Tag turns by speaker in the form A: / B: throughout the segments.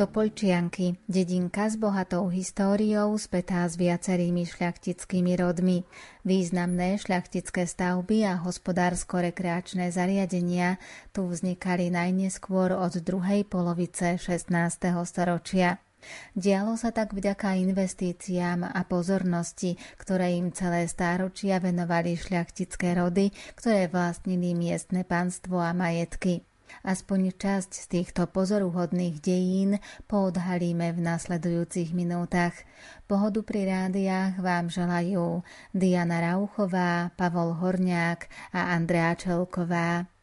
A: Topolčianky, dedinka s bohatou históriou, spätá s viacerými šľachtickými rodmi. Významné šľachtické stavby a hospodársko-rekreačné zariadenia tu vznikali najneskôr od druhej polovice 16. storočia. Dialo sa tak vďaka investíciám a pozornosti, ktoré im celé stáročia venovali šľachtické rody, ktoré vlastnili miestne panstvo a majetky. Aspoň časť z týchto pozoruhodných dejín poodhalíme v nasledujúcich minútach. Pohodu pri rádiách vám želajú Diana Rauchová, Pavol Horniák a Andrea Čelková.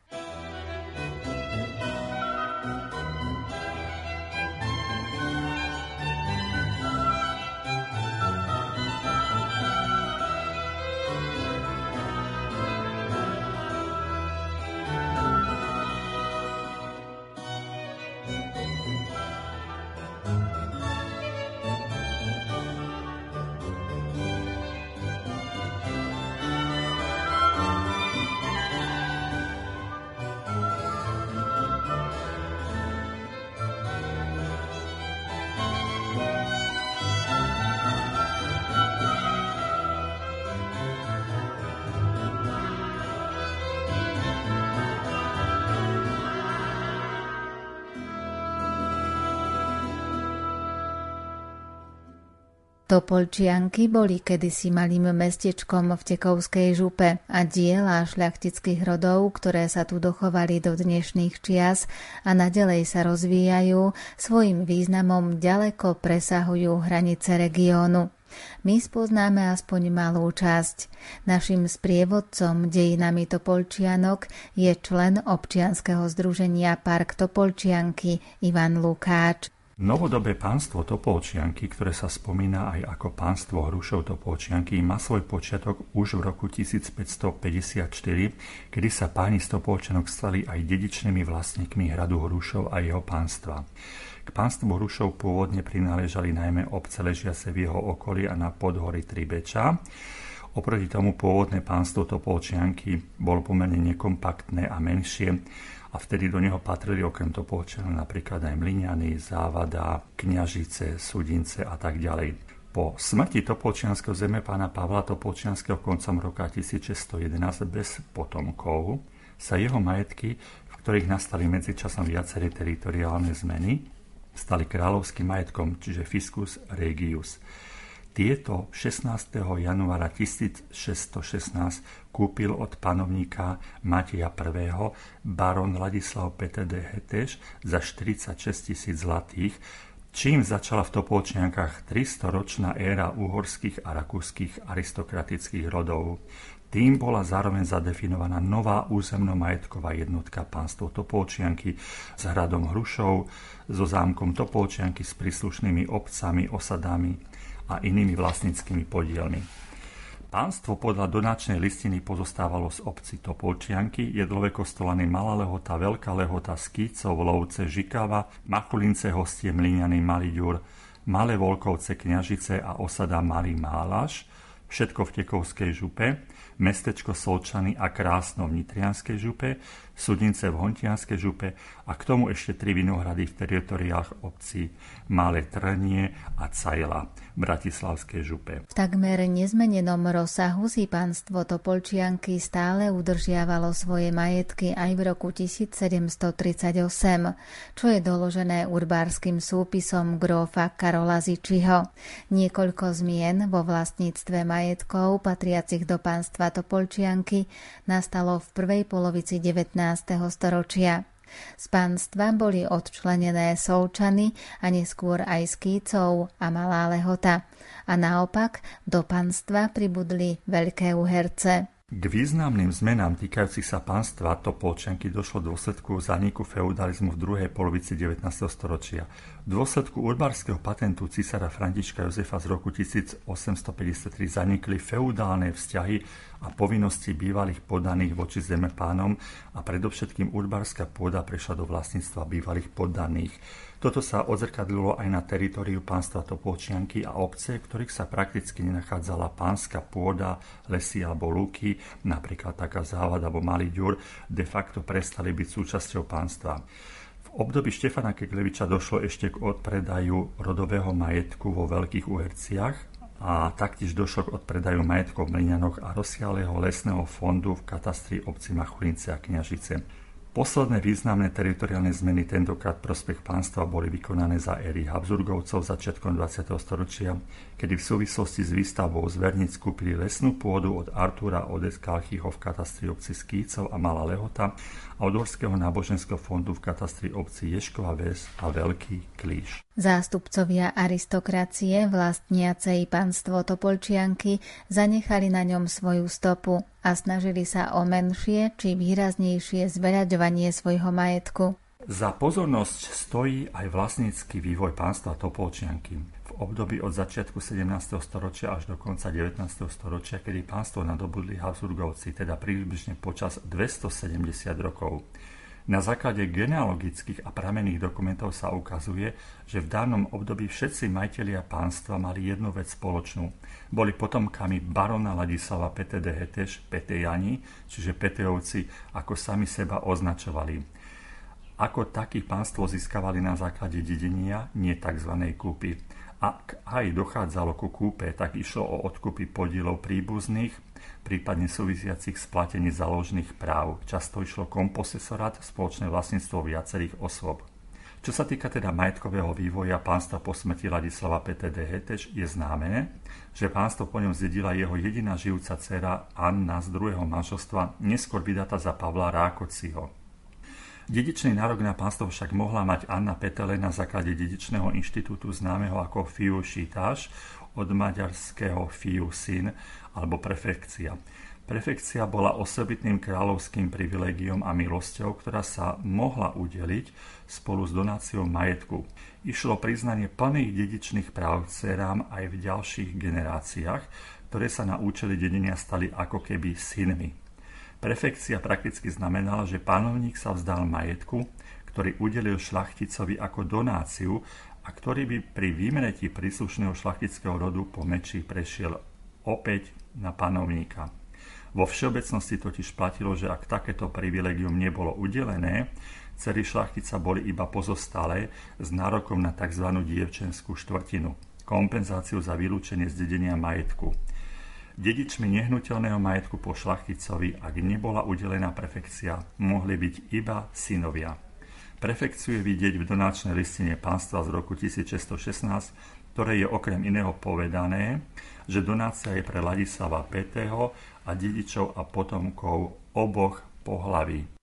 A: Topolčianky boli kedysi malým mestečkom v Tekovskej župe a diela šľachtických rodov, ktoré sa tu dochovali do dnešných čias a nadalej sa rozvíjajú, svojim významom ďaleko presahujú hranice regiónu. My spoznáme aspoň malú časť. Našim sprievodcom dejinami Topolčianok je člen občianskeho združenia Park Topolčianky Ivan Lukáč.
B: Novodobé pánstvo Topolčianky, ktoré sa spomína aj ako pánstvo Hrušov Topolčianky, má svoj počiatok už v roku 1554, kedy sa páni z Topolčianok stali aj dedičnými vlastníkmi hradu Hrušov a jeho pánstva. K pánstvu Hrušov pôvodne prináležali najmä obce ležiace v jeho okolí a na podhory Tribeča. Oproti tomu pôvodné pánstvo Topolčianky bolo pomerne nekompaktné a menšie, a vtedy do neho patrili okrem Topolčana napríklad aj Mliňany, Závada, Kňažice, Sudince a tak ďalej. Po smrti Topolčianského zeme pána Pavla Topolčianského koncom roka 1611 bez potomkov sa jeho majetky, v ktorých nastali medzičasom viaceré teritoriálne zmeny, stali kráľovským majetkom, čiže fiscus regius. Tieto 16. januára 1616 kúpil od panovníka Mateja I. baron Ladislav Peter de Heteš za 46 tisíc zlatých, čím začala v Topolčiankách 300-ročná éra uhorských a rakúskych aristokratických rodov. Tým bola zároveň zadefinovaná nová územno-majetková jednotka pánstvo Topolčianky s hradom Hrušov, so zámkom Topolčianky s príslušnými obcami, osadami, a inými vlastníckými podielmi. Pánstvo podľa donačnej listiny pozostávalo z obci Topolčianky, Jedlové kostolany Malá Lehota, Veľká Lehota, Skýcov, Lovce, Žikava, Machulince, Hostie, Mlíňany, Malý Ďur, Malé Volkovce, Kňažice a osada Malý Málaš, všetko v Tekovskej župe, mestečko Solčany a Krásno v Nitrianskej župe, Sudince v Hontianskej župe a k tomu ešte tri vinohrady v teritoriách obcí Malé Trnie a Cajla v Bratislavskej župe.
A: V takmer nezmenenom rozsahu si pánstvo Topolčianky stále udržiavalo svoje majetky aj v roku 1738, čo je doložené urbárskym súpisom grófa Karola Zičiho. Niekoľko zmien vo vlastníctve majetkov patriacich do pánstva Topolčianky nastalo v prvej polovici 19. storočia. Z pánstva boli odčlenené Solčany a neskôr aj Skýcov a Malá Lehota. A naopak do pánstva pribudli Veľké Uherce.
B: K významným zmenám týkajúcich sa pánstva Topolčanky došlo v dôsledku zaniku feudalizmu v druhej polovici 19. storočia. V dôsledku urbárskeho patentu císara Františka Jozefa z roku 1853 zanikli feudálne vzťahy a povinnosti bývalých podaných voči zemepánom a predovšetkým urbárska pôda prešla do vlastníctva bývalých poddaných. Toto sa odzrkadlilo aj na teritoriu pánstva Topolčianky a obce, v ktorých sa prakticky nenachádzala pánska pôda, lesy alebo lúky, napríklad taká závad alebo malý ďur, de facto prestali byť súčasťou pánstva. V období Štefana Kekleviča došlo ešte k odpredaju rodového majetku vo Veľkých Uherciach a taktiež došlo k odpredaju majetkov v Mlinianoch a rozsiahleho lesného fondu v katastri obci Machulinice a Kňažice. Posledné významné teritoriálne zmeny tentokrát prospech pánstva boli vykonané za éry Habsburgovcov začiatkom 20. storočia, kedy v súvislosti s výstavbou zverníc kúpili lesnú pôdu od Artúra Odeskalchyho v katastri obci Skýcov a Malá Lehota a od Horského náboženského fondu v katastri obci Ješkova Ves a Veľký Klíš.
A: Zástupcovia aristokracie vlastniacej panstvo Topolčianky zanechali na ňom svoju stopu a snažili sa o menšie či výraznejšie zveľaďovanie svojho majetku.
B: Za pozornosť stojí aj vlastnícky vývoj pánstva Topolčianky. V období od začiatku 17. storočia až do konca 19. storočia, kedy pánstvo nadobudli Habsburgovci, teda približne počas 270 rokov. Na základe genealogických a pramenných dokumentov sa ukazuje, že v danom období všetci majiteľia pánstva mali jednu vec spoločnú. Boli potomkami barona Ladislava PTD Heteš, Petejani, čiže Petejovci, ako sami seba označovali. Ako taký pánstvo získavali na základe dedenia, nie tzv. kúpy. Ak aj dochádzalo ku kúpe, tak išlo o odkupy podielov príbuzných, prípadne súvisiacich s platením záložných práv. Často išlo komposesorát, spoločné vlastníctvo viacerých osôb. Čo sa týka teda majetkového vývoja pánstva po smrti Ladislava PTD Heteš, je známe, že pánstvo po ňom zdedila jeho jediná žijúca dcera Anna z druhého manželstva, neskôr vydatá za Pavla Rákociho. Dedičný nárok na pánstvo však mohla mať Anna Petele na základe dedičného inštitútu známeho ako fiu šítáš od maďarského fiu syn alebo prefekcia. Prefekcia bola osobitným kráľovským privilegiom a milosťou, ktorá sa mohla udeliť spolu s donáciou majetku. Išlo priznanie plných dedičných práv dcerám aj v ďalších generáciách, ktoré sa na účely dedenia stali ako keby synmi. Prefekcia prakticky znamenala, že pánovník sa vzdal majetku, ktorý udelil šlachticovi ako donáciu a ktorý by pri vymenetí príslušného šlachtického rodu po meči prešiel opäť na panovníka. Vo všeobecnosti totiž platilo, že ak takéto privilegium nebolo udelené, cery šlachtica boli iba pozostalé s nárokom na tzv. dievčenskú štvrtinu, kompenzáciu za vylúčenie z majetku. Dedičmi nehnuteľného majetku po šlachticovi, ak nebola udelená prefekcia, mohli byť iba synovia. Prefekciu je vidieť v donáčnej listine pánstva z roku 1616, ktoré je okrem iného povedané, že donácia je pre Ladislava V. a dedičov a potomkov oboch pohlaví.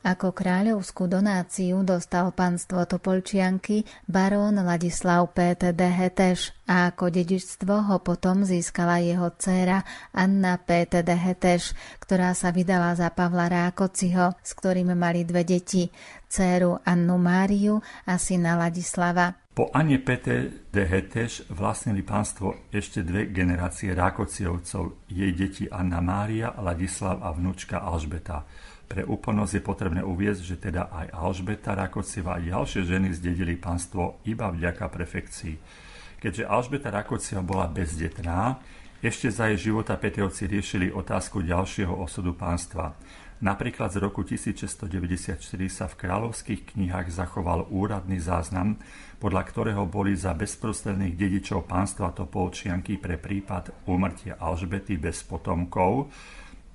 A: Ako kráľovskú donáciu dostal panstvo Topolčianky barón Ladislav P.T.D. Heteš a ako dedičstvo ho potom získala jeho dcéra Anna P.T.D. Heteš, ktorá sa vydala za Pavla Rákociho, s ktorým mali dve deti, dcéru Annu Máriu a syna Ladislava.
B: Po Anne P.T.D. Heteš vlastnili pánstvo ešte dve generácie Rákociovcov, jej deti Anna Mária, Ladislav a vnúčka Alžbeta. Pre úplnosť je potrebné uviezť, že teda aj Alžbeta Rakocieva a ďalšie ženy zdedili pánstvo iba vďaka prefekcii. Keďže Alžbeta Rakocieva bola bezdetná, ešte za jej života Petevci riešili otázku ďalšieho osudu pánstva. Napríklad z roku 1694 sa v kráľovských knihách zachoval úradný záznam, podľa ktorého boli za bezprostredných dedičov pánstva Topolčianky pre prípad úmrtia Alžbety bez potomkov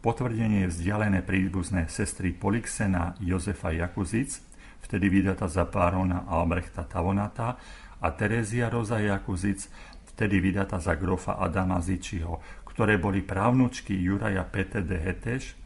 B: potvrdenie vzdialené príbuzné sestry Polixena Jozefa Jakuzic, vtedy vydata za párona Albrechta Tavonata a Terezia Roza Jakuzic, vtedy vydata za grofa Adama Zičiho, ktoré boli právnučky Juraja Pete de Heteš,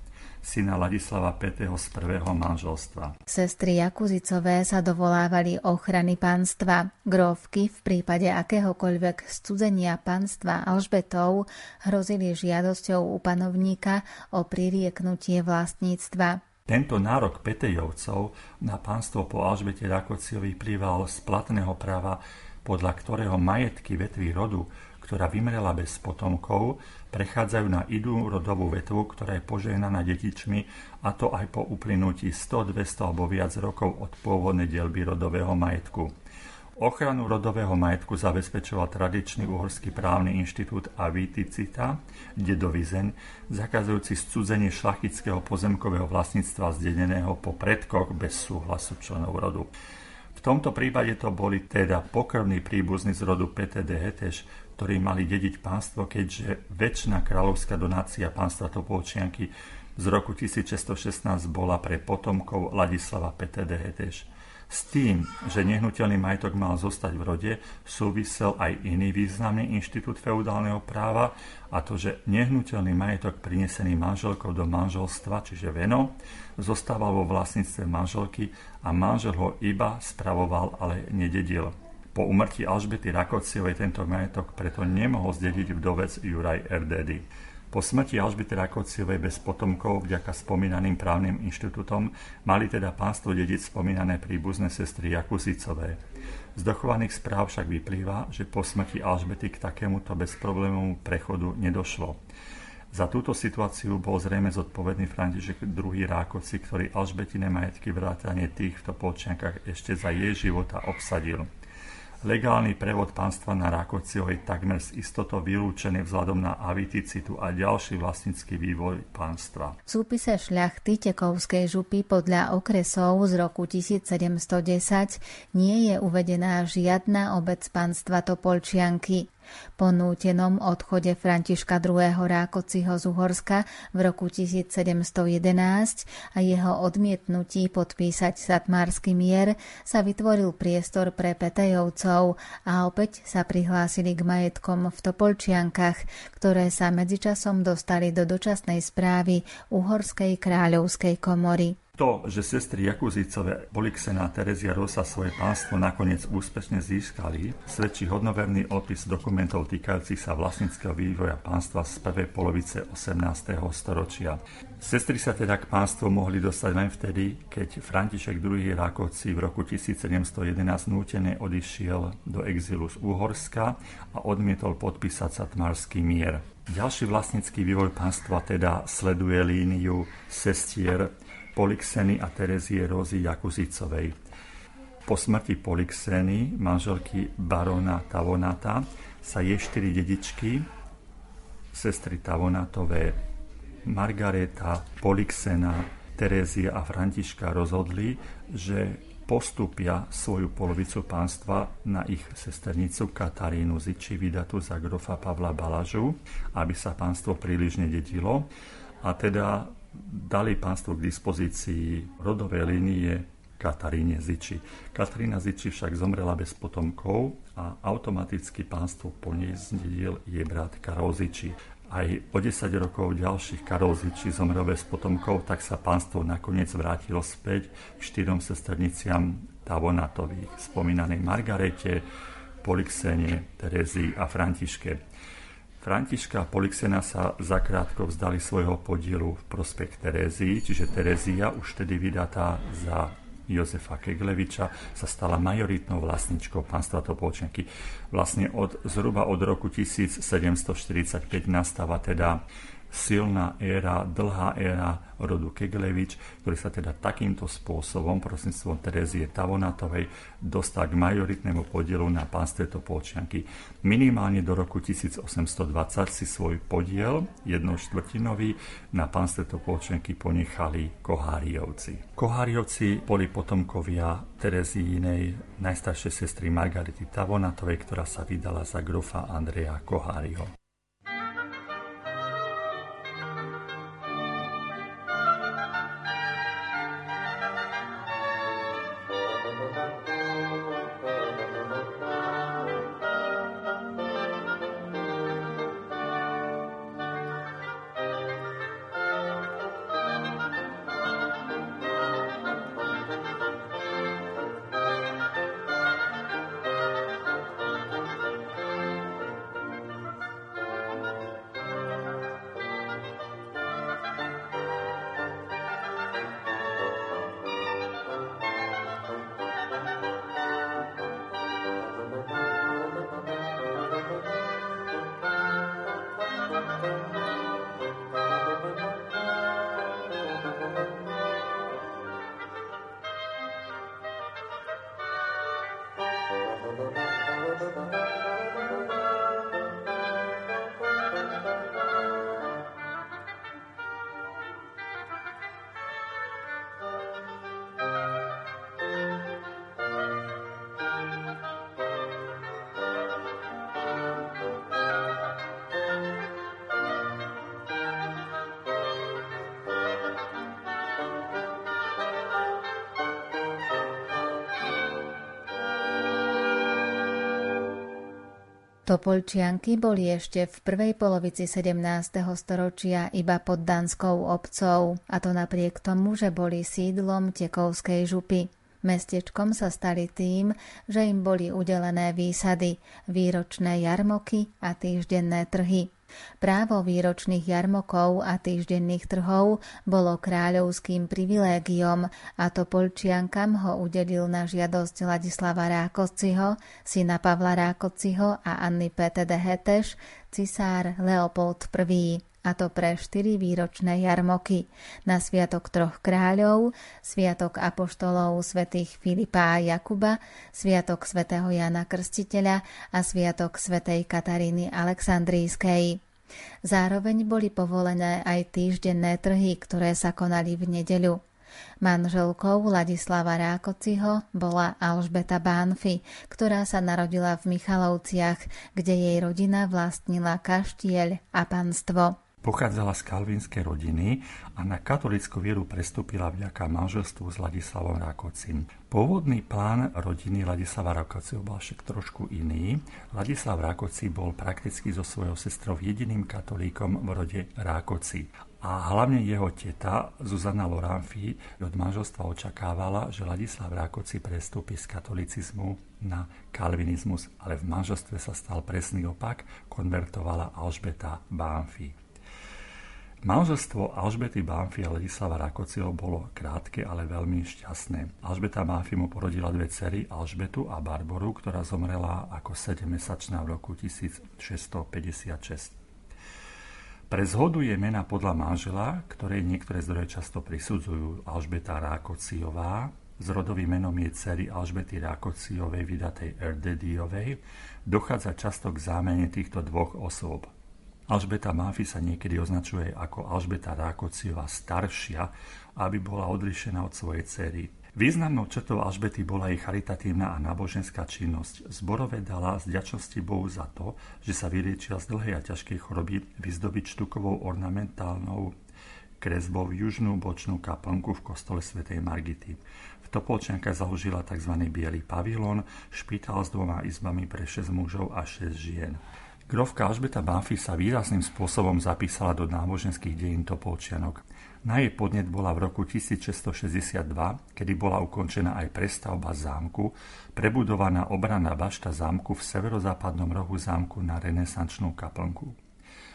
B: syna Ladislava V. z prvého manželstva.
A: Sestry Jakuzicové sa dovolávali ochrany pánstva. Grovky v prípade akéhokoľvek studzenia pánstva Alžbetov hrozili žiadosťou u panovníka o pririeknutie vlastníctva.
B: Tento nárok Petejovcov na pánstvo po Alžbete Rakociovi vyplýval z platného práva, podľa ktorého majetky vetví rodu, ktorá vymrela bez potomkov, prechádzajú na idú rodovú vetvu, ktorá je požehnaná detičmi, a to aj po uplynutí 100, 200 alebo viac rokov od pôvodnej dielby rodového majetku. Ochranu rodového majetku zabezpečoval tradičný uhorský právny inštitút Aviticita, dedovizeň, zakazujúci scudzenie šlachtického pozemkového vlastníctva zdeneného po predkoch bez súhlasu členov rodu. V tomto prípade to boli teda pokrvní príbuzní z rodu PTD Heteš, ktorí mali dediť pánstvo, keďže väčšina kráľovská donácia pánstva Topolčianky z roku 1616 bola pre potomkov Ladislava PTD Heteš. S tým, že nehnuteľný majetok mal zostať v rode, súvisel aj iný významný inštitút feudálneho práva, a to, že nehnuteľný majetok prinesený manželkou do manželstva, čiže veno, zostával vo vlastníctve manželky a manžel ho iba spravoval, ale nededil. Po umrtí Alžbety Rakociovej tento majetok preto nemohol zdediť vdovec Juraj Erdedy. Po smrti Alžbety Rakociovej bez potomkov vďaka spomínaným právnym inštitútom mali teda pánstvo dediť spomínané príbuzné sestry Jakuzicové. Z dochovaných správ však vyplýva, že po smrti Alžbety k takémuto bezproblémovému prechodu nedošlo. Za túto situáciu bol zrejme zodpovedný František II. Rákoci, ktorý Alžbetine majetky vrátane tých v Topolčiankách ešte za jej života obsadil. Legálny prevod pánstva na Rákociho je takmer z istotou vylúčený vzhľadom na aviticitu a ďalší vlastnícky vývoj pánstva.
A: V súpise šľachty Tekovskej župy podľa okresov z roku 1710 nie je uvedená žiadna obec pánstva Topolčianky. Po nútenom odchode Františka II. Rákociho z Uhorska v roku 1711 a jeho odmietnutí podpísať Satmársky mier sa vytvoril priestor pre Petejovcov a opäť sa prihlásili k majetkom v Topolčiankach, ktoré sa medzičasom dostali do dočasnej správy Uhorskej kráľovskej komory.
B: To, že sestry Jakuzicové Polixena a Terezia Rosa svoje pánstvo nakoniec úspešne získali, svedčí hodnoverný opis dokumentov týkajúcich sa vlastníckého vývoja pánstva z prvej polovice 18. storočia. Sestry sa teda k pánstvu mohli dostať len vtedy, keď František II. Rákovci v roku 1711 nútene odišiel do exilu z Úhorska a odmietol podpísať sa tmarský mier. Ďalší vlastnícky vývoj pánstva teda sleduje líniu sestier Polixeny a Terezie Rózy Jakuzicovej. Po smrti Polixeny, manželky barona Tavonata, sa jej štyri dedičky, sestry Tavonatové, Margareta, Polixena, Terézia a Františka rozhodli, že postupia svoju polovicu pánstva na ich sesternicu Katarínu Ziči, vydatu za grofa Pavla Balažu, aby sa pánstvo príliš nededilo. A teda dali pánstvo k dispozícii rodové línie Kataríne Ziči. Katarína Ziči však zomrela bez potomkov a automaticky pánstvo po nej zdedil jej brat Karol Ziči. Aj o 10 rokov ďalších Karol Ziči zomrel bez potomkov, tak sa pánstvo nakoniec vrátilo späť k štyrom sesterniciam Tavonatových, spomínanej Margarete, Polixene, Terezii a Františke. Františka a Polixena sa zakrátko vzdali svojho podielu v prospech Terézii, čiže Terézia už tedy vydatá za Jozefa Kegleviča sa stala majoritnou vlastničkou pánstva Topolčenky. Vlastne od, zhruba od roku 1745 nastáva teda silná éra, dlhá éra rodu Keglevič, ktorý sa teda takýmto spôsobom, prostredstvom Terezie Tavonatovej, dostal k majoritnému podielu na pánstve Topolčianky. Minimálne do roku 1820 si svoj podiel, jednou štvrtinový, na pánstve Topolčianky ponechali Koháriovci. Koháriovci boli potomkovia Terezínej najstaršej sestry Margarity Tavonatovej, ktorá sa vydala za grofa Andreja Koháriho.
A: Topolčianky boli ešte v prvej polovici 17. storočia iba pod danskou obcov, a to napriek tomu, že boli sídlom Tekovskej župy. Mestečkom sa stali tým, že im boli udelené výsady, výročné jarmoky a týždenné trhy. Právo výročných jarmokov a týždenných trhov bolo kráľovským privilégiom a to Polčiankam ho udelil na žiadosť Ladislava Rákociho, syna Pavla Rákociho a Anny Pete de Heteš, cisár Leopold I a to pre štyri výročné jarmoky na Sviatok troch kráľov, Sviatok apoštolov svätých Filipa a Jakuba, Sviatok svätého Jana Krstiteľa a Sviatok svätej Kataríny Aleksandrískej. Zároveň boli povolené aj týždenné trhy, ktoré sa konali v nedeľu. Manželkou Ladislava Rákociho bola Alžbeta Bánfy, ktorá sa narodila v Michalovciach, kde jej rodina vlastnila kaštieľ a panstvo.
B: Pochádzala z kalvínskej rodiny a na katolickú vieru prestúpila vďaka manželstvu s Ladislavom Rákocim. Pôvodný plán rodiny Ladislava Rákociho bol však trošku iný. Ladislav Rákoci bol prakticky so svojou sestrou jediným katolíkom v rode Rákoci. A hlavne jeho teta Zuzana Loranfi od manželstva očakávala, že Ladislav Rákoci prestúpi z katolicizmu na kalvinizmus, ale v manželstve sa stal presný opak, konvertovala Alžbeta Bánfi. Manželstvo Alžbety Bánfy a Ladislava Rakociho bolo krátke, ale veľmi šťastné. Alžbeta Bánfy mu porodila dve cery, Alžbetu a Barboru, ktorá zomrela ako 7-mesačná v roku 1656. Pre zhodu je mena podľa manžela, ktoré niektoré zdroje často prisudzujú Alžbeta Rákociová, s rodovým menom je cery Alžbety Rákociovej, vydatej Erdediovej, dochádza často k zámene týchto dvoch osôb. Alžbeta Máfi sa niekedy označuje ako Alžbeta Rákociová staršia, aby bola odlišená od svojej cery. Významnou črtou Alžbety bola jej charitatívna a náboženská činnosť. Zborové dala z ďačnosti Bohu za to, že sa vyliečila z dlhej a ťažkej choroby vyzdobiť štukovou ornamentálnou kresbou južnú bočnú kaplnku v kostole svätej Margity. V Topolčianka založila tzv. biely pavilon, špitál s dvoma izbami pre 6 mužov a 6 žien. Grovka Alžbeta Banfi sa výrazným spôsobom zapísala do náboženských dejín Topolčianok. Na jej podnet bola v roku 1662, kedy bola ukončená aj prestavba zámku, prebudovaná obranná bašta zámku v severozápadnom rohu zámku na renesančnú kaplnku.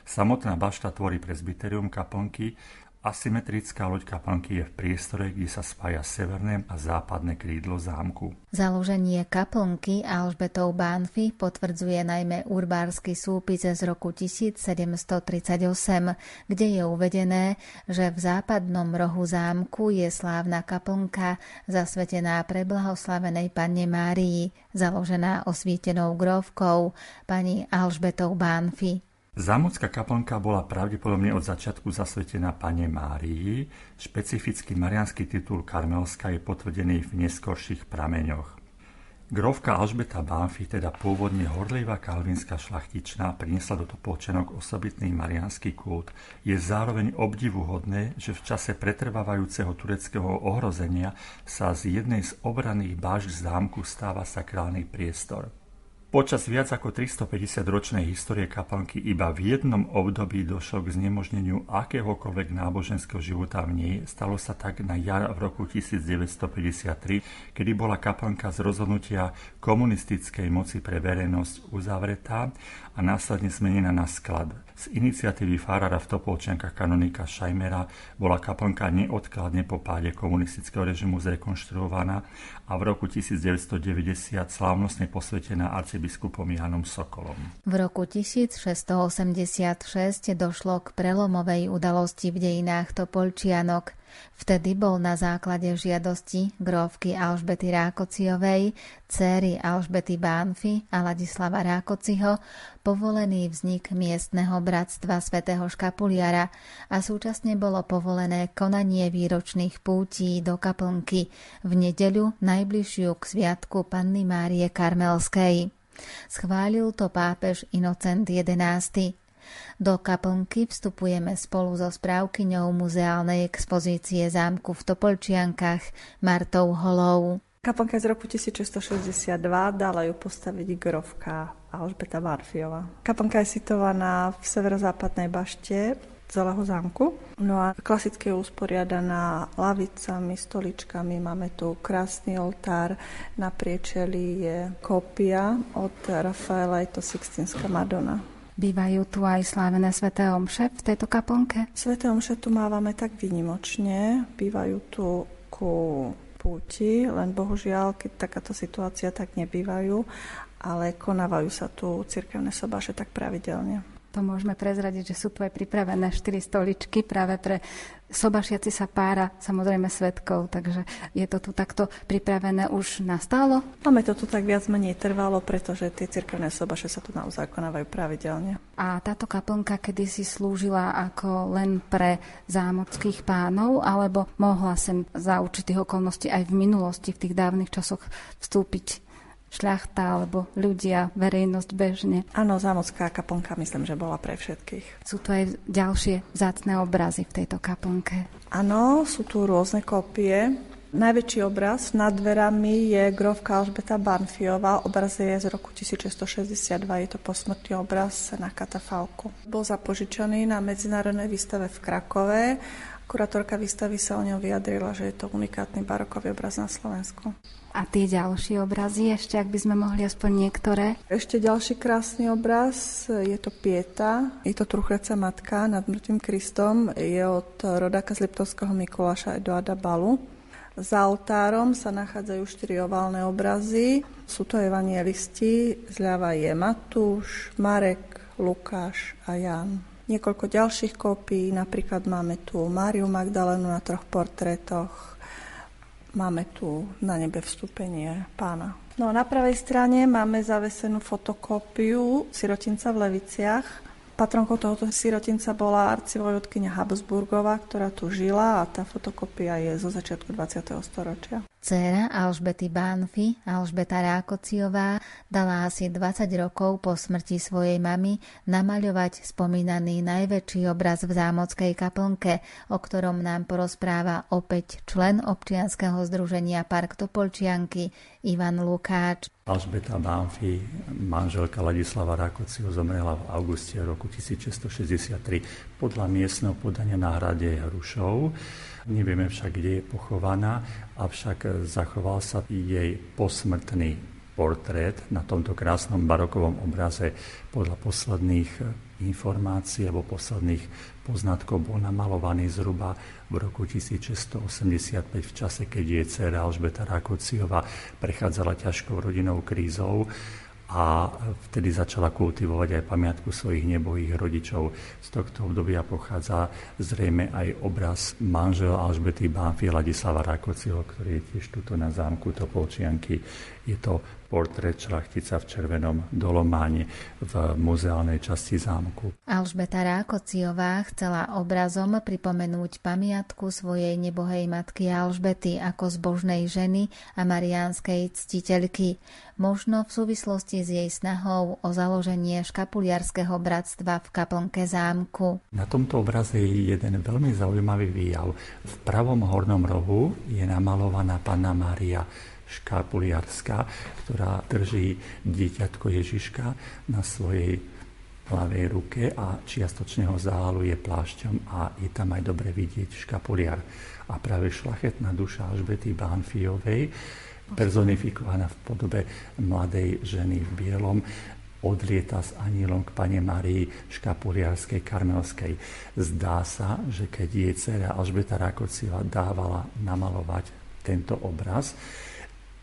B: Samotná bašta tvorí presbyterium kaplnky Asymetrická loď kaplnky je v priestore, kde sa spája severné a západné krídlo zámku.
A: Založenie kaplnky Alžbetov Bánfy potvrdzuje najmä urbársky súpis z roku 1738, kde je uvedené, že v západnom rohu zámku je slávna kaplnka zasvetená pre blahoslavenej panne Márii, založená osvietenou grovkou pani Alžbetov Bánfy.
B: Zámocká kaplnka bola pravdepodobne od začiatku zasvetená Pane Márii, špecifický marianský titul Karmelská je potvrdený v neskorších prameňoch. Grovka Alžbeta Banfi, teda pôvodne horlivá kalvinská šlachtičná, priniesla do Topolčanok osobitný marianský kult. Je zároveň obdivuhodné, že v čase pretrvávajúceho tureckého ohrozenia sa z jednej z obraných báž zámku stáva sakrálny priestor. Počas viac ako 350-ročnej histórie kaplnky iba v jednom období došlo k znemožneniu akéhokoľvek náboženského života v nej. Stalo sa tak na jar v roku 1953, kedy bola kaplnka z rozhodnutia komunistickej moci pre verejnosť uzavretá a následne zmenená na sklad. Z iniciatívy Farára v Topolčiankach kanonika Šajmera bola kaplnka neodkladne po páde komunistického režimu zrekonštruovaná a v roku 1990 slávnostne posvetená arcibiskupom Janom Sokolom.
A: V roku 1686 došlo k prelomovej udalosti v dejinách Topolčianok – Vtedy bol na základe žiadosti grófky Alžbety Rákociovej, céry Alžbety Bánfy a Ladislava Rákociho povolený vznik miestneho bratstva svätého Škapuliara a súčasne bolo povolené konanie výročných pútí do kaplnky v nedeľu najbližšiu k sviatku Panny Márie Karmelskej. Schválil to pápež Inocent XI. Do kaplnky vstupujeme spolu so správkyňou muzeálnej expozície zámku v Topolčiankách Martou Holou.
C: Kaplnka z roku 1662 dala ju postaviť Grovka Alžbeta Barfiova. Kaplnka je situovaná v severozápadnej bašte celého zámku. No a klasicky je usporiadaná lavicami, stoličkami. Máme tu krásny oltár, na priečeli je kópia od Rafaela, je to Sixtinská Madonna.
A: Bývajú tu aj slávené sveté omše v tejto kaplnke?
C: Sveté omše tu mávame tak výnimočne. Bývajú tu ku púti, len bohužiaľ, keď takáto situácia, tak nebývajú, ale konávajú sa tu cirkevné sobáše tak pravidelne
A: to môžeme prezradiť, že sú tu aj pripravené 4 stoličky práve pre sobašiaci sa pára, samozrejme svetkov, takže je to tu takto pripravené už nastálo?
C: Máme to tu tak viac menej trvalo, pretože tie cirkevné sobaše sa tu naozaj konávajú pravidelne.
A: A táto kaplnka kedysi slúžila ako len pre zámockých pánov, alebo mohla sem za určitých okolností aj v minulosti, v tých dávnych časoch vstúpiť šľachta alebo ľudia, verejnosť bežne.
C: Áno, zámocká kaplnka myslím, že bola pre všetkých.
A: Sú tu aj ďalšie zácné obrazy v tejto kaplnke.
C: Áno, sú tu rôzne kopie. Najväčší obraz nad dverami je grovka Alžbeta Banfiová. Obraz je z roku 1662, je to posmrtný obraz na katafalku. Bol zapožičaný na medzinárodnej výstave v Krakove Kurátorka výstavy sa o ňom vyjadrila, že je to unikátny barokový obraz na Slovensku.
A: A tie ďalšie obrazy, ešte ak by sme mohli aspoň niektoré?
C: Ešte ďalší krásny obraz, je to Pieta, je to Truchreca matka nad mŕtvým Kristom, je od rodáka z Liptovského Mikuláša Eduarda Balu. Za oltárom sa nachádzajú štyri oválne obrazy. Sú to evanielisti, zľava je Matúš, Marek, Lukáš a Jan niekoľko ďalších kópií, napríklad máme tu Máriu Magdalenu na troch portrétoch, máme tu na nebe vstúpenie pána. No na pravej strane máme zavesenú fotokópiu sirotinca v Leviciach. Patronkou tohoto sirotinca bola arcivojodkynia Habsburgová, ktorá tu žila a tá fotokópia je zo začiatku 20. storočia.
A: Céra Alžbety Bánfy, Alžbeta Rákociová, dala asi 20 rokov po smrti svojej mamy namaľovať spomínaný najväčší obraz v zámockej kaplnke, o ktorom nám porozpráva opäť člen občianskeho združenia Park Topolčianky Ivan Lukáč.
B: Alžbeta Bánfy, manželka Ladislava Rákociho, zomrela v auguste roku 1663 podľa miestneho podania na hrade Hrušov. Nevieme však, kde je pochovaná, avšak zachoval sa jej posmrtný portrét na tomto krásnom barokovom obraze. Podľa posledných informácií alebo posledných poznatkov bol namalovaný zhruba v roku 1685 v čase, keď jej dcera Alžbeta Rákociová prechádzala ťažkou rodinou krízou a vtedy začala kultivovať aj pamiatku svojich nebohých rodičov. Z tohto obdobia pochádza zrejme aj obraz manžela Alžbety Bánfy Ladislava Rakociho, ktorý je tiež tuto na zámku Topolčianky. Je to portrét šlachtica v červenom dolománe v muzeálnej časti zámku.
A: Alžbeta Rákociová chcela obrazom pripomenúť pamiatku svojej nebohej matky Alžbety ako zbožnej ženy a mariánskej ctiteľky, možno v súvislosti s jej snahou o založenie škapuliarského bratstva v kaplnke zámku.
B: Na tomto obraze je jeden veľmi zaujímavý výjav. V pravom hornom rohu je namalovaná Panna Mária škapuliarská, ktorá drží dieťatko Ježiška na svojej ľavej ruke a čiastočne ho zahaluje plášťom a je tam aj dobre vidieť škapuliar. A práve šlachetná duša Alžbety Bánfiovej, personifikovaná v podobe mladej ženy v bielom, odlieta s anílom k pane Marii Škapuliarskej Karmelskej. Zdá sa, že keď jej dcera Alžbeta Rakociva dávala namalovať tento obraz,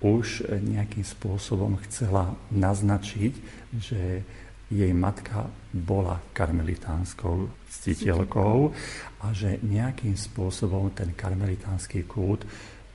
B: už nejakým spôsobom chcela naznačiť, že jej matka bola karmelitánskou ctiteľkou a že nejakým spôsobom ten karmelitánsky kult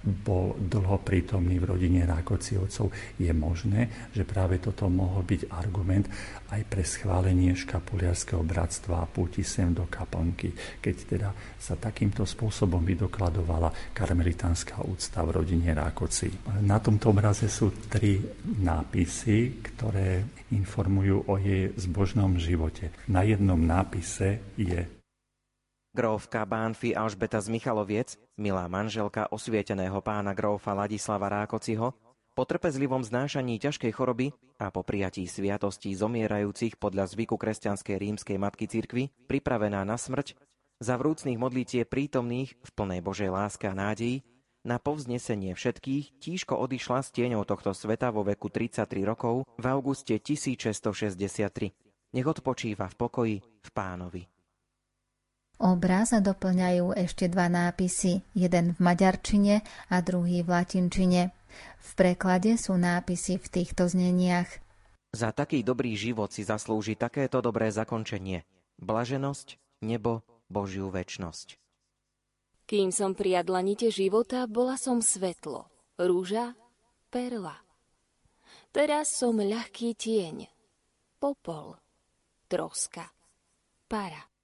B: bol dlho prítomný v rodine Rákociovcov. Je možné, že práve toto mohol byť argument aj pre schválenie škapuliarského bratstva a púti sem do kaplnky, keď teda sa takýmto spôsobom vydokladovala karmelitánska úcta v rodine Rákoci. Na tomto obraze sú tri nápisy, ktoré informujú o jej zbožnom živote. Na jednom nápise je
D: Grófka Bánfy Alžbeta z Michaloviec, milá manželka osvieteného pána grófa Ladislava Rákociho, po trpezlivom znášaní ťažkej choroby a po prijatí sviatostí zomierajúcich podľa zvyku kresťanskej rímskej matky cirkvy, pripravená na smrť, za vrúcných modlitie prítomných v plnej Božej láske a nádeji, na povznesenie všetkých tížko odišla s tieňou tohto sveta vo veku 33 rokov v auguste 1663. Nech odpočíva v pokoji v pánovi.
A: Obraz doplňajú ešte dva nápisy, jeden v maďarčine a druhý v latinčine. V preklade sú nápisy v týchto zneniach.
D: Za taký dobrý život si zaslúži takéto dobré zakončenie. Blaženosť, nebo, Božiu väčnosť.
E: Kým som pri nite života, bola som svetlo, rúža, perla. Teraz som ľahký tieň, popol, troska, para.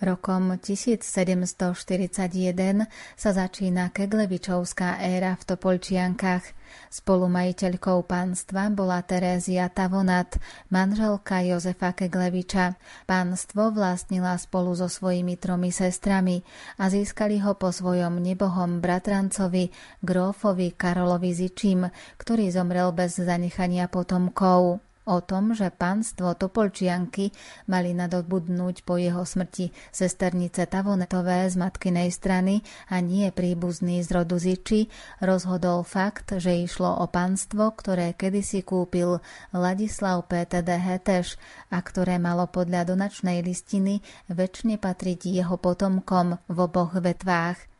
A: Rokom 1741 sa začína Keglevičovská éra v Topolčiankach. Spolumajiteľkou pánstva bola Terézia Tavonat, manželka Jozefa Kegleviča. Pánstvo vlastnila spolu so svojimi tromi sestrami a získali ho po svojom nebohom bratrancovi, grófovi Karolovi Zičím, ktorý zomrel bez zanechania potomkov o tom, že pánstvo Topolčianky mali nadobudnúť po jeho smrti sesternice Tavonetové z matkinej strany a nie príbuzný z rodu Ziči, rozhodol fakt, že išlo o pánstvo, ktoré kedysi kúpil Ladislav PTD Heteš a ktoré malo podľa donačnej listiny väčšine patriť jeho potomkom v oboch vetvách.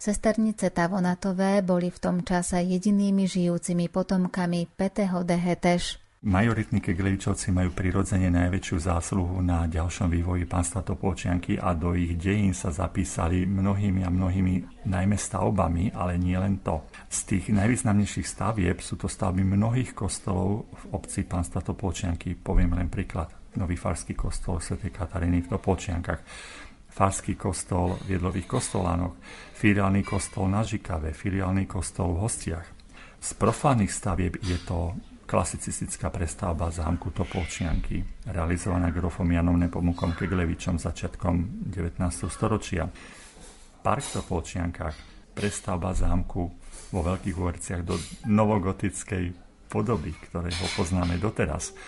A: Sesternice Tavonatové boli v tom čase jedinými žijúcimi potomkami Peteho de Heteš.
B: Majoritní Keglevičovci majú prirodzene najväčšiu zásluhu na ďalšom vývoji pánstva Topolčianky a do ich dejín sa zapísali mnohými a mnohými najmä stavbami, ale nie len to. Z tých najvýznamnejších stavieb sú to stavby mnohých kostolov v obci pánstva Topolčianky. Poviem len príklad. Nový farský kostol Sv. Kataríny v Topolčiankach, farský kostol v Jedlových kostolánoch, filiálny kostol na Žikave, filiálny kostol v Hostiach. Z profánnych stavieb je to klasicistická prestavba zámku Topolčianky, realizovaná grofom Janom Nepomukom Keglevičom začiatkom 19. storočia. Park Topolčiankách, prestavba zámku vo Veľkých Uverciach do novogotickej podoby, ktoré ho poznáme doteraz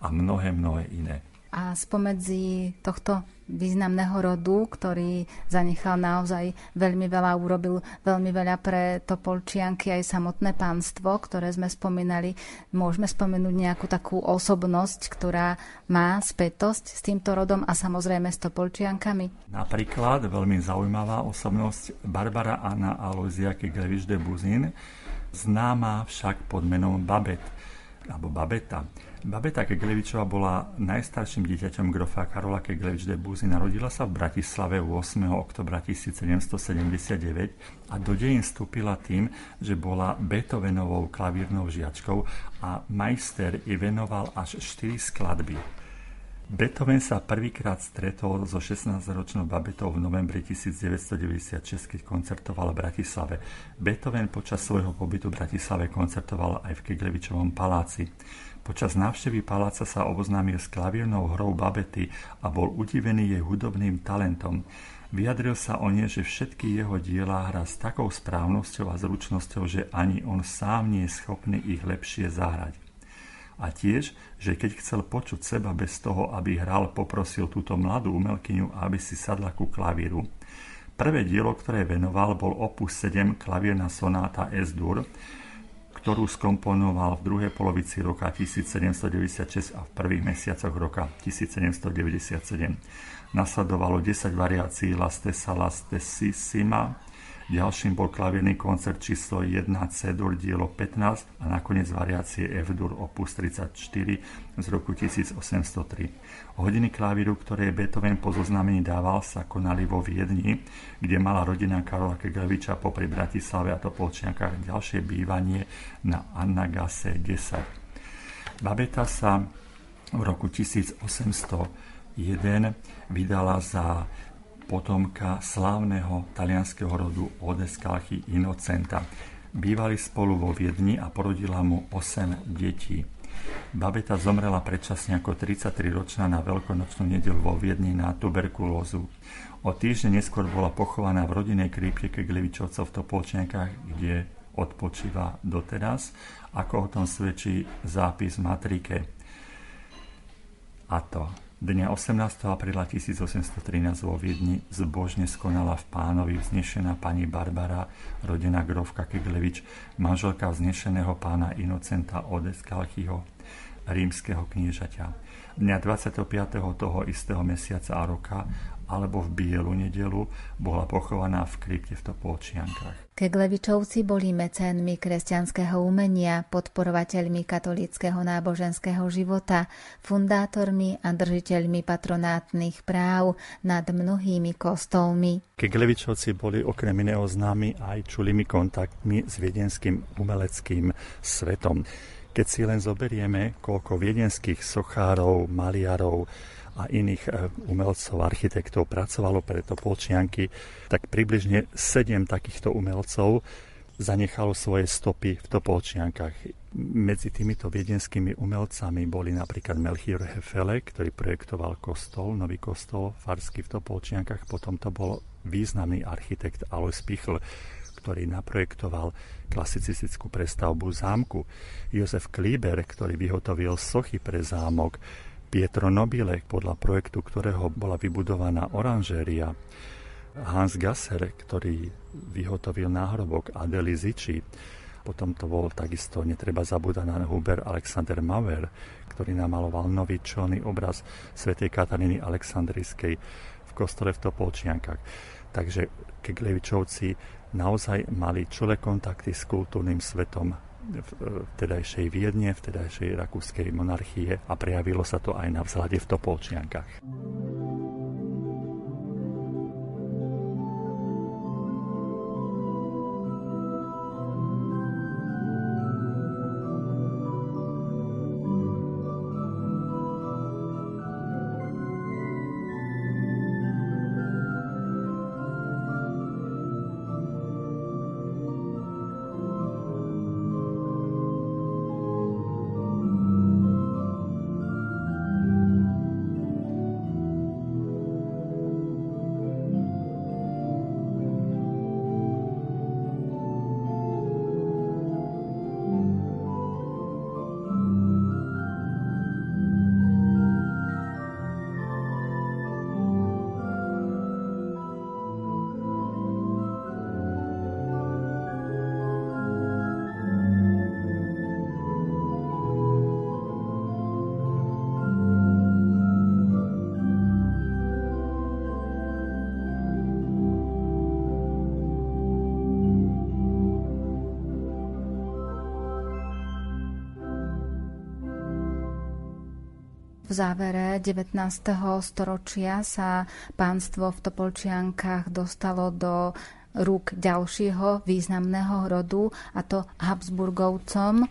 B: a mnohé, mnohé iné.
A: A spomedzi tohto významného rodu, ktorý zanechal naozaj veľmi veľa, urobil veľmi veľa pre Topolčianky aj samotné pánstvo, ktoré sme spomínali. Môžeme spomenúť nejakú takú osobnosť, ktorá má spätosť s týmto rodom a samozrejme s Topolčiankami?
B: Napríklad veľmi zaujímavá osobnosť Barbara Anna Aloizia Keglevič de Buzin, známa však pod menom Babet alebo Babeta. Babeta Keglevičová bola najstarším dieťaťom grofa Karola Keglevič de Buzy. Narodila sa v Bratislave 8. oktobra 1779 a do dejín vstúpila tým, že bola Beethovenovou klavírnou žiačkou a majster jej venoval až 4 skladby. Beethoven sa prvýkrát stretol so 16-ročnou babetou v novembri 1996, keď koncertoval v Bratislave. Beethoven počas svojho pobytu v Bratislave koncertoval aj v Keglevičovom paláci. Počas návštevy paláca sa oboznámil s klavírnou hrou Babety a bol udivený jej hudobným talentom. Vyjadril sa o nie, že všetky jeho dielá hrá s takou správnosťou a zručnosťou, že ani on sám nie je schopný ich lepšie zahrať. A tiež, že keď chcel počuť seba bez toho, aby hral, poprosil túto mladú umelkyňu, aby si sadla ku klavíru. Prvé dielo, ktoré venoval, bol opus 7 klavírna sonáta S-dur, ktorú skomponoval v druhej polovici roka 1796 a v prvých mesiacoch roka 1797. Nasledovalo 10 variácií La Stessa La Stessissima, Ďalším bol klavírny koncert číslo 1 C-dur dielo 15 a nakoniec variácie F-dur opus 34 z roku 1803. Hodiny klavíru, ktoré Beethoven po zoznamení dával, sa konali vo Viedni, kde mala rodina Karola Kegleviča popri Bratislave a Topolčiankách ďalšie bývanie na Annagase 10. Babeta sa v roku 1801 vydala za potomka slávneho talianského rodu Odeskalchy Inocenta. Bývali spolu vo Viedni a porodila mu 8 detí. Babeta zomrela predčasne ako 33-ročná na veľkonočnú nedelu vo Viedni na tuberkulózu. O týždeň neskôr bola pochovaná v rodinej krípke Keglivičovcov v Topolčenkách, kde odpočíva doteraz, ako o tom svedčí zápis matrike. A to Dňa 18. apríla 1813 vo Viedni zbožne skonala v pánovi vznešená pani Barbara, rodená grovka Keglevič, manželka vznešeného pána Inocenta Odeskalchyho, rímskeho kniežaťa. Dňa 25. toho istého mesiaca a roka alebo v Bielu nedelu bola pochovaná v krypte v Topolčiankách.
A: Keglevičovci boli mecénmi kresťanského umenia, podporovateľmi katolického náboženského života, fundátormi a držiteľmi patronátnych práv nad mnohými kostolmi.
B: Keglevičovci boli okrem iného známi aj čulými kontaktmi s viedenským umeleckým svetom. Keď si len zoberieme, koľko viedenských sochárov, maliarov, a iných e, umelcov, architektov pracovalo pre Topolčianky, tak približne sedem takýchto umelcov zanechalo svoje stopy v Topolčiankách. Medzi týmito viedenskými umelcami boli napríklad Melchior Hefele, ktorý projektoval kostol, nový kostol farsky v Topolčiankách, potom to bol významný architekt Alois Pichl, ktorý naprojektoval klasicistickú prestavbu zámku. Jozef Klíber, ktorý vyhotovil sochy pre zámok. Pietro Nobile, podľa projektu ktorého bola vybudovaná oranžéria. Hans Gasser, ktorý vyhotovil náhrobok Adely Ziči. Potom to bol takisto, netreba zabúdať na Huber Alexander Mauer, ktorý namaloval nový čelný obraz svätej Kataríny Aleksandrijskej v kostole v Topolčiankách. Takže Keglevičovci naozaj mali čule kontakty s kultúrnym svetom vtedajšej Viedne, v vtedajšej rakúskej monarchie a prejavilo sa to aj na vzhľade v Topolčiankách.
A: Závere 19. storočia sa pánstvo v Topolčiankách dostalo do rúk ďalšieho významného rodu, a to Habsburgovcom.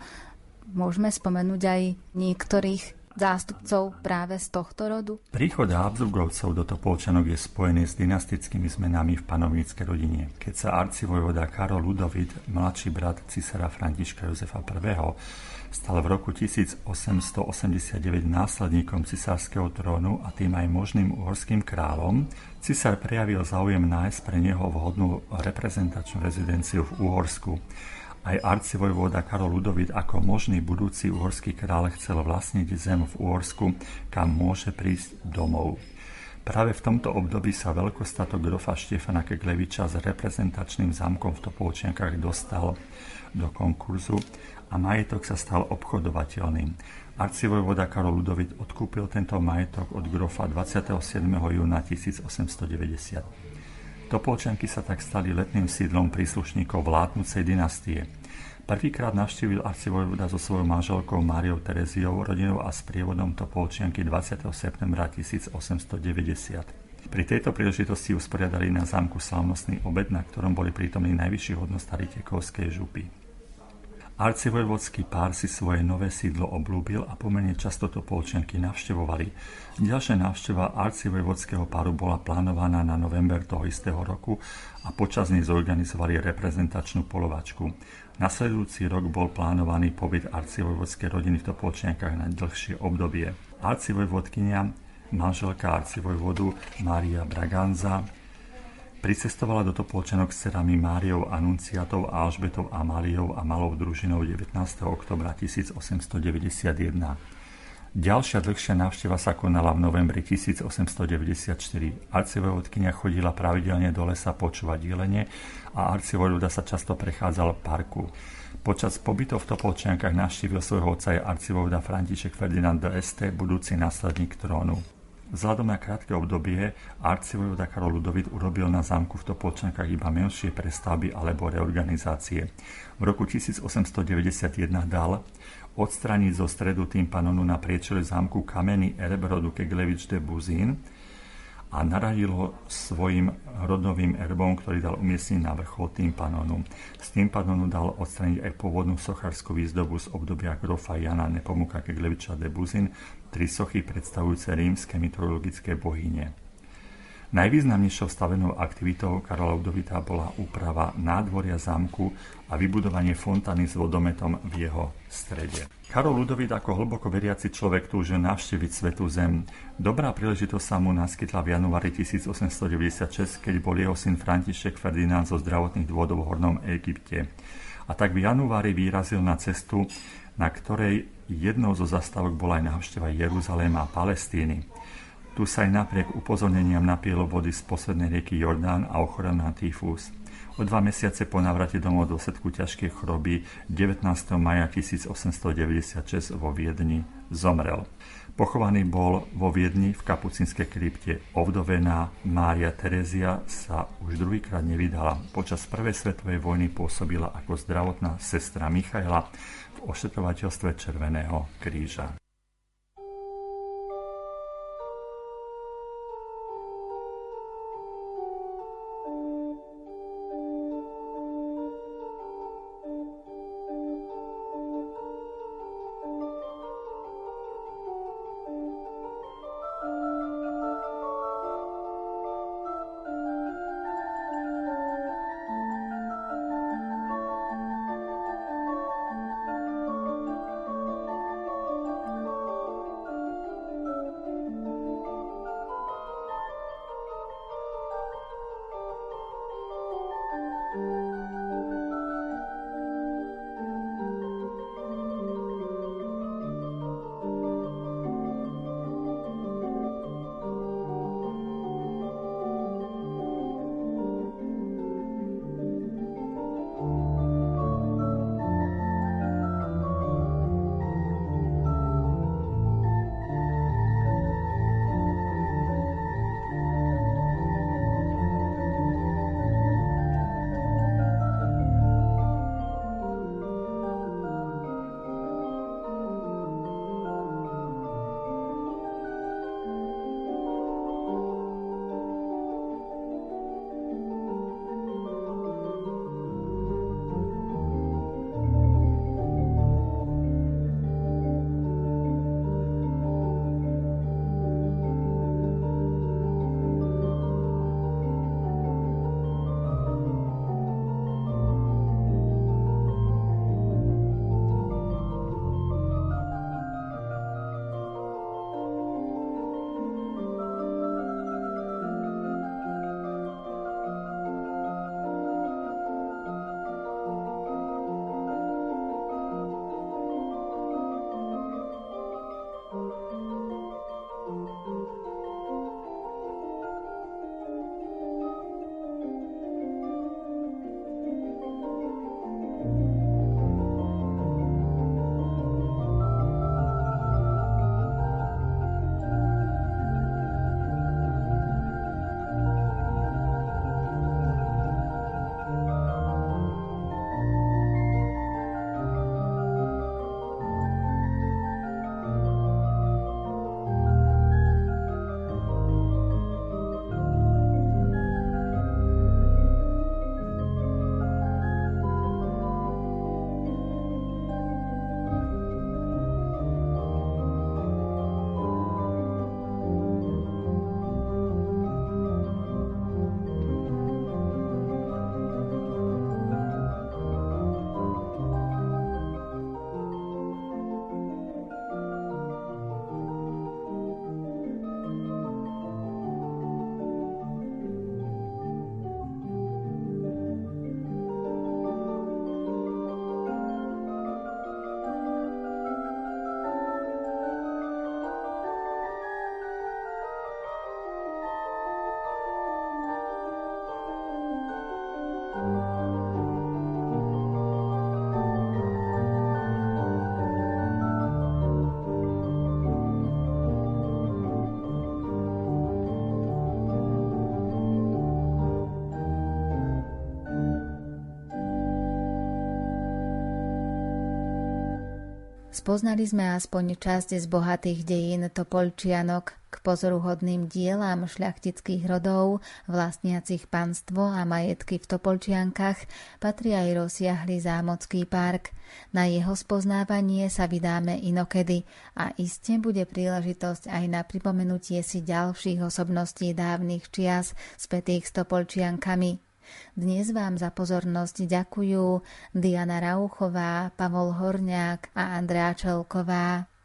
A: Môžeme spomenúť aj niektorých zástupcov práve z tohto rodu?
B: Príchod Habsburgovcov do Topolčanok je spojený s dynastickými zmenami v panovníckej rodine. Keď sa arcivojvoda Karol Ludovit, mladší brat cisára Františka Jozefa I., stal v roku 1889 následníkom cisárskeho trónu a tým aj možným uhorským kráľom, cisár prejavil záujem nájsť pre neho vhodnú reprezentačnú rezidenciu v Uhorsku. Aj arcivojvoda Karol Ludovit ako možný budúci uhorský kráľ chcel vlastniť zem v Uhorsku, kam môže prísť domov. Práve v tomto období sa veľkostatok grofa Štefana Kegleviča s reprezentačným zámkom v Topolčiankách dostal do konkurzu a majetok sa stal obchodovateľným. Arcivojvoda Karol Ludovit odkúpil tento majetok od grofa 27. júna 1890. Topolčanky sa tak stali letným sídlom príslušníkov vládnucej dynastie. Prvýkrát navštívil arcivojvoda so svojou manželkou Máriou Tereziou, rodinou a s prievodom Topolčianky 20. septembra 1890. Pri tejto príležitosti usporiadali na zámku slavnostný obed, na ktorom boli prítomní najvyšší hodnostári Tekovskej župy. Arcivojvodský pár si svoje nové sídlo oblúbil a pomerne často to polčenky navštevovali. Ďalšia návšteva arcivojvodského páru bola plánovaná na november toho istého roku a počas nej zorganizovali reprezentačnú polovačku. Nasledujúci rok bol plánovaný pobyt arcivojvodskej rodiny v Topolčiankách na dlhšie obdobie. Arcivojvodkynia, manželka arcivojvodu Mária Braganza, Pricestovala do Topolčanok s cerami Máriou Anunciatou, Alžbetou Amáliou a malou družinou 19. oktobra 1891. Ďalšia dlhšia návšteva sa konala v novembri 1894. Arcivojvodkynia chodila pravidelne do lesa počúvať jelene a arcivojvoda sa často prechádzal v parku. Počas pobytov v Topolčiankách navštívil svojho otca aj arcivojvoda František Ferdinand de Este, budúci následník trónu. Vzhľadom na krátke obdobie arcivojvoda Karol Ludovit urobil na zámku v Topolčankách iba menšie prestavby alebo reorganizácie. V roku 1891 dal odstraniť zo stredu tým panonu na priečele zámku kamenný erb rodu Keglevič de Buzín a naradilo svojim rodovým erbom, ktorý dal umiestniť na vrchol tympanonu. Z tympanonu dal odstraniť aj pôvodnú sochárskú výzdobu z obdobia grofa Jana Nepomuka Kegleviča de Buzin, tri sochy predstavujúce rímske mytologické bohyne. Najvýznamnejšou stavenou aktivitou Karola Ludovita bola úprava nádvoria zámku a vybudovanie fontány s vodometom v jeho strede. Karol Ludovit ako hlboko veriaci človek túžil navštíviť Svetú zem. Dobrá príležitosť sa mu naskytla v januári 1896, keď bol jeho syn František Ferdinand zo zdravotných dôvodov v Hornom Egypte. A tak v januári vyrazil na cestu, na ktorej jednou zo zastávok bola aj návšteva Jeruzaléma a Palestíny. Tu sa aj napriek upozorneniam napilo vody z poslednej rieky Jordán a ochorel na tyfus. O dva mesiace po návrate domov do dôsledku ťažkej choroby 19. maja 1896 vo Viedni zomrel. Pochovaný bol vo Viedni v kapucinskej krypte. Ovdovená Mária Terezia sa už druhýkrát nevydala. Počas prvej svetovej vojny pôsobila ako zdravotná sestra Michaela ošetrovateľstve Červeného kríža.
F: Spoznali sme aspoň časť z bohatých dejín Topolčianok, k pozoruhodným dielám šľachtických rodov, vlastniacich panstvo a majetky v Topolčiankach, patrí aj rozsiahly zámocký park. Na jeho spoznávanie sa vydáme inokedy a iste bude príležitosť aj na pripomenutie si ďalších osobností dávnych čias spätých s Topolčiankami. Dnes vám za pozornosť ďakujú Diana Rauchová, Pavol Horňák a Andrea Čelková.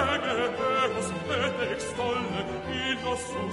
F: Ege, Deus, et extolle, in nostrum